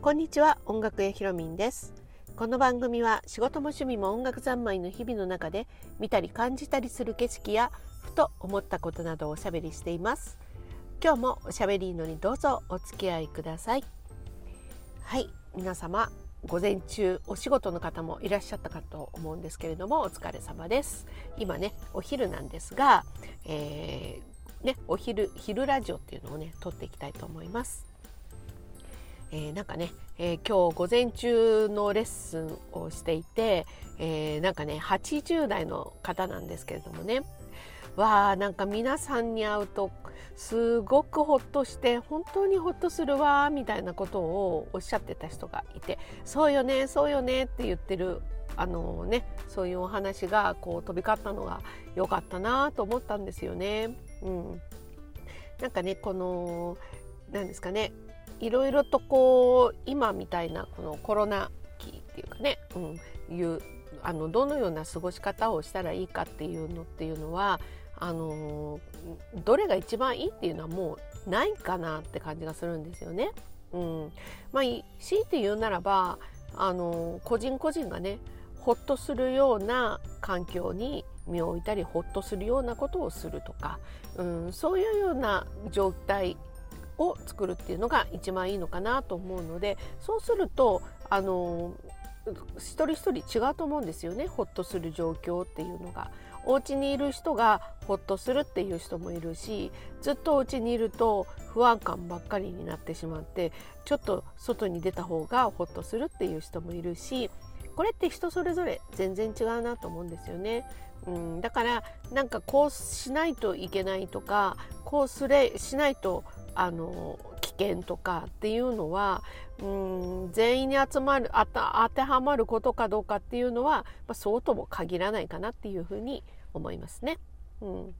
こんにちは音楽屋ひろみんです。この番組は仕事も趣味も音楽三昧の日々の中で見たり感じたりする景色やふと思ったことなどをおしゃべりしています。今日もおしゃべりのにどうぞお付き合いください。はい皆様午前中お仕事の方もいらっしゃったかと思うんですけれどもお疲れ様です。今ねお昼なんですが、えー、ね、お昼昼ラジオっていうのをね撮っていきたいと思います。えー、なんかね、えー、今日午前中のレッスンをしていて、えー、なんかね80代の方なんですけれどもね。わあなんか皆さんに会うとすごくほっとして本当にほっとするわみたいなことをおっしゃってた人がいてそうよねそうよねって言ってるあのねそういうお話がこう飛び交ったのが良かったなと思ったんですよね。うん、なんかねこの何ですかねいろいろとこう今みたいなこのコロナ期っていうかね、うん、いうあのどのような過ごし方をしたらいいかっていうのっていうのはあのどれが一番いいっていうのはもうないかなって感じがするんですよね。うん、まあ強いて言うならばあの個人個人がねほっとするような環境に身を置いたりほっとするようなことをするとか、うん、そういうような状態を作るっていうのが一番いいのかなと思うのでそうするとあの一人一人違うと思うんですよねほっとする状況っていうのが。お家にいる人がほっとするっていう人もいるしずっとお家にいると不安感ばっかりになってしまってちょっと外に出た方がほっとするっていう人もいるしこれって人それぞれ全然違うなと思うんですよね。うん、だからなんかこうしないといけないとかこうすれしないとあの危険とかっていうのはうん全員に集まるあた当てはまることかどうかっていうのは、まあ、そうとも限らないかなっていうふうに思いますね。うん。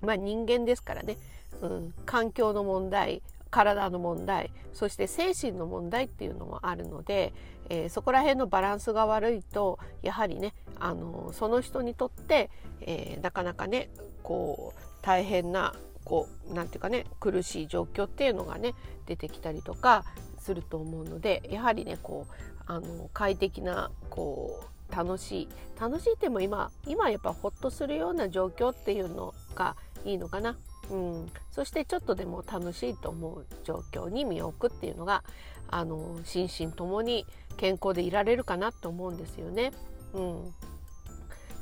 まあ、人間ですからね、うん、環境の問題体の問題そして精神の問題っていうのもあるので、えー、そこら辺のバランスが悪いとやはりねあのその人にとって、えー、なかなかねこう大変なこうなんていうかね苦しい状況っていうのがね出てきたりとかすると思うのでやはりねこうあの快適なこう楽しい楽しいっても今今やっぱホッとするような状況っていうのがいいのかな。うん、そしてちょっとでも楽しいと思う状況に身を置くっていうのがあの心身ともに健康でいられるかなと思うんですよね。うん、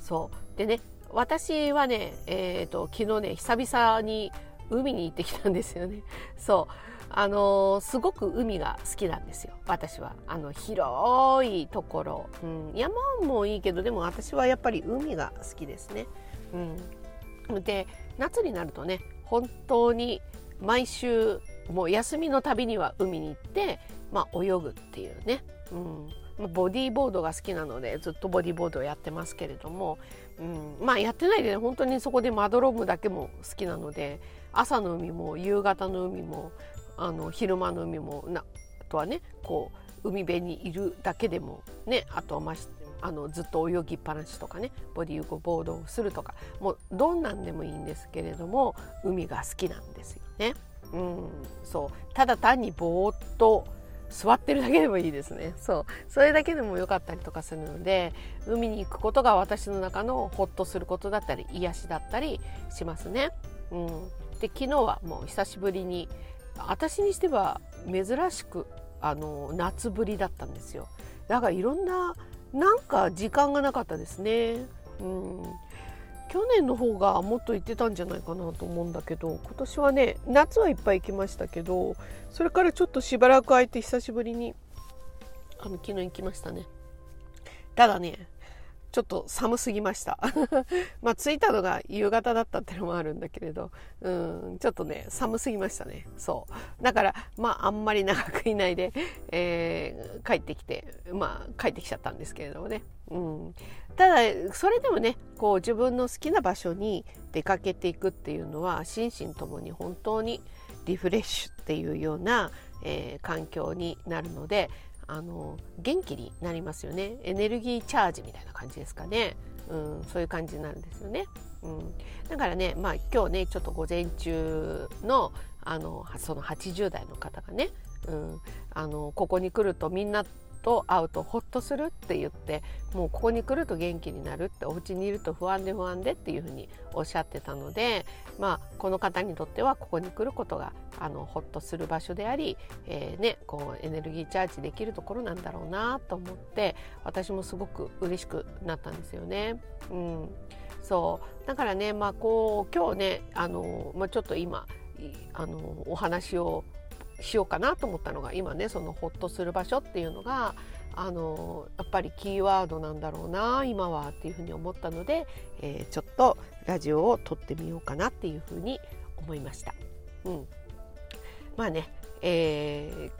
そうでね私はね、えーと、昨日ね久々に海に行ってきたんですよね。そうあの、すごく海が好きなんですよ。私は。あの広いところ、うん、山もいいけどでも私はやっぱり海が好きですね。うん、で夏になるとね本当に毎週もう休みのたびには海に行って、まあ、泳ぐっていうね、うん、ボディーボードが好きなのでずっとボディーボードをやってますけれども、うん、まあやってないでね本当にそこでまどろむだけも好きなので朝の海も夕方の海もあの昼間の海もなあとはねこう海辺にいるだけでもねあとはましあのずっと泳ぎっぱなしとかねボディーゴボードをするとかもうどんなんでもいいんですけれども海が好きなんですよね。うん、そうただ単にぼーっと座ってるだけでもいいですねそうそれだけでも良かったりとかするので海に行くことが私の中のホッとすることだったり癒しだったりしますね。うん、で昨日はもう久しぶりに私にしては珍しくあの夏ぶりだったんですよ。だからいろんななんか時間がなかったですね。うん。去年の方がもっと行ってたんじゃないかなと思うんだけど今年はね夏はいっぱい行きましたけどそれからちょっとしばらく空いて久しぶりにあの昨日行きましたね。ただねちょっと寒すぎました。まあ着いたのが夕方だったっていうのもあるんだけれど。うんちょっとね寒すぎましたね。そう。だからまああんまり長くいないで、えー、帰ってきてまあ帰ってきちゃったんですけれどもね。うん。ただそれでもねこう自分の好きな場所に出かけていくっていうのは心身ともに本当にリフレッシュっていうような、えー、環境になるのであの元気になりますよね。エネルギーチャージみたいな感じですかね、うん、そういう感じになるんですよね。うん、だからね、まあ、今日ねちょっと午前中のあのその80代の方がね、うん、あのここに来るとみんなと会うとホッとするって言ってもうここに来ると元気になるってお家にいると不安で不安でっていうふうにおっしゃってたので、まあ、この方にとってはここに来ることがあのホッとする場所であり、えーね、こうエネルギーチャージできるところなんだろうなと思って私もすごく嬉しくなったんですよね。うんそうだからね、まあ、こう今日ねあの、まあ、ちょっと今あのお話をしようかなと思ったのが今ねそのホッとする場所っていうのがあのやっぱりキーワードなんだろうな今はっていうふうに思ったので、えー、ちょっとラジオを撮ってみようかなっていうふうに思いました。うん、まあね、え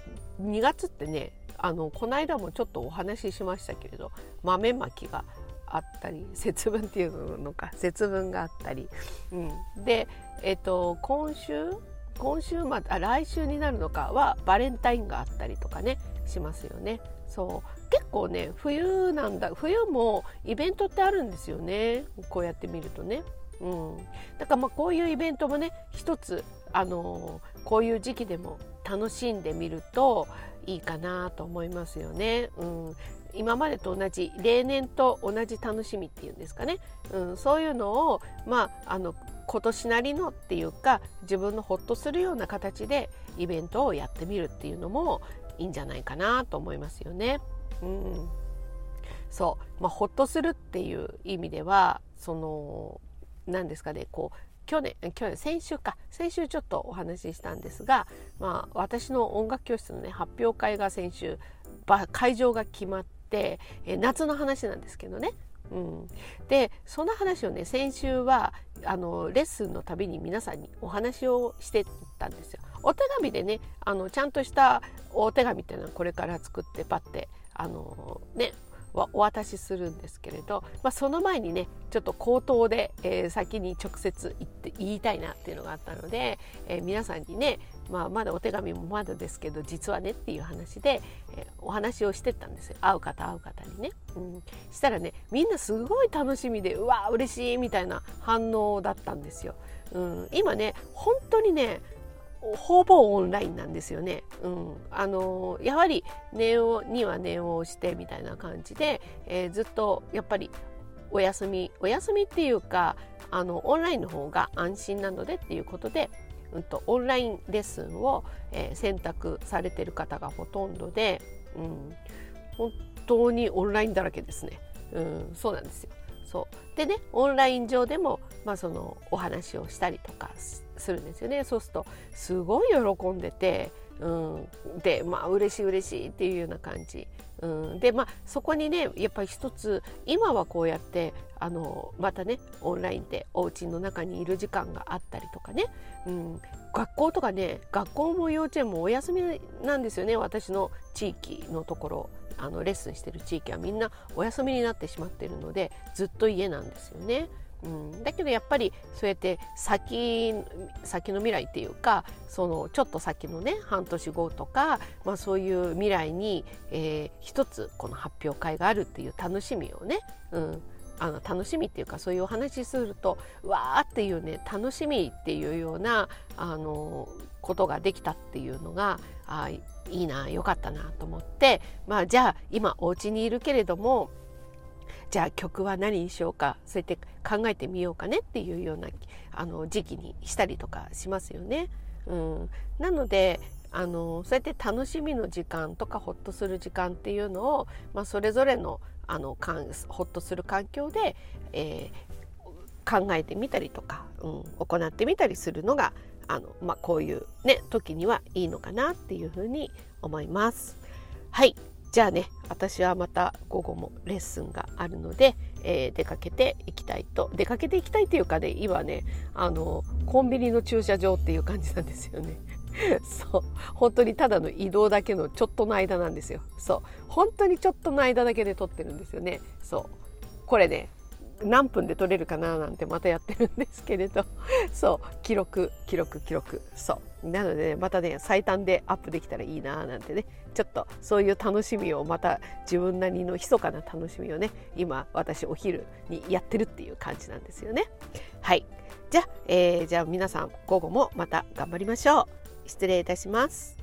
ー、2月ってねあのこの間もちょっとお話ししましたけれど豆まきがあったり節分っていうのか節分があったり、うん、で、えーと今週今週末あ来週になるのかはバレンタインがあったりとかねしますよね。そう結構ね冬なんだ冬もイベントってあるんですよねこうやって見るとね。うん、だからまあこういうイベントもね一つあのこういう時期でも楽しんでみるといいかなと思いますよね。うん、今までと同じ例年と同じ楽しみっていうんですかね、うん、そういうのを、まあ、あの今年なりのっていうか自分のホッとするような形でイベントをやってみるっていうのもいいんじゃないかなと思いますよね。うん、そう、まあ、ホッとするっていう意味ではその何ですかねこう去年去年先週か。先週ちょっとお話ししたんですが、まあ、私の音楽教室のね発表会が先週会場が決まって、え夏の話なんですけどね。うん、でその話をね先週はあのレッスンのたびに皆さんにお話をしてたんですよ。お手紙でねあのちゃんとしたお手紙っていうのはこれから作ってパッてあのねお渡しするんですけれど、まあ、その前にねちょっと口頭で、えー、先に直接言って言いたいなっていうのがあったので、えー、皆さんにね、まあ、まだお手紙もまだですけど実はねっていう話で、えー、お話をしてったんですよ会う方会う方にね。うん、したらねみんなすごい楽しみでうわ嬉しいみたいな反応だったんですよ。うん、今ね本当にねほぼオンラインなんですよね。うん、あのやはり念をには念を押してみたいな感じで、えー、ずっとやっぱりお休みお休みっていうかあのオンラインの方が安心なのでっていうことで、うんと、オンラインレッスンを、えー、選択されてる方がほとんどで、うん、本当にオンラインだらけですね。うん、そうなんですよ。そうでねオンライン上でも、まあ、そのお話をしたりとかするんですよね。そうするとすごい喜んでて、うん、でまあ嬉しい嬉しいっていうような感じ、うん、でまあそこにねやっぱり一つ今はこうやってあのまたねオンラインでお家の中にいる時間があったりとかね、うん、学校とかね学校も幼稚園もお休みなんですよね。私の地域のところ。あのレッスンしてる地域はみんなお休みになってしまってるのでずっと家なんですよね。うん、だけどやっぱりそうやって先先の未来っていうかそのちょっと先のね半年後とか、まあ、そういう未来に、えー、一つこの発表会があるっていう楽しみをね、うん、あの楽しみっていうかそういうお話するとわーっていうね楽しみっていうようなあのことができたっていうのがあいいなよかったなと思ってまあじゃあ今お家にいるけれどもじゃあ曲は何にしようかそうやって考えてみようかねっていうようなあの時期にしたりとかしますよね。うん、なのであのそうやって楽しみの時間とかホッとする時間っていうのを、まあ、それぞれのあのかんホッとする環境で、えー、考えてみたりとか、うん、行ってみたりするのがあの、まあ、こういう、ね、時にはいいのかなっていうふうに思います。はいじゃあね私はまた午後もレッスンがあるので、えー、出かけていきたいと出かけていきたいというかね今ねあのコンビニの駐車場っていう感じなんですよね。そう。本当にただの移動だけのちょっとの間なんですよ。そう。本当にちょっとの間だけで撮ってるんですよね。そう。これね何分で撮れるかななんてまたやってるんですけれど。そう。記録記録記録。そう。なので、ね、またね最短でアップできたらいいななんてね。ちょっとそういう楽しみをまた自分なりの密かな楽しみをね今私お昼にやってるっていう感じなんですよね。はい。じゃあ、えー、じゃあ皆さん午後もまた頑張りましょう。失礼いたします。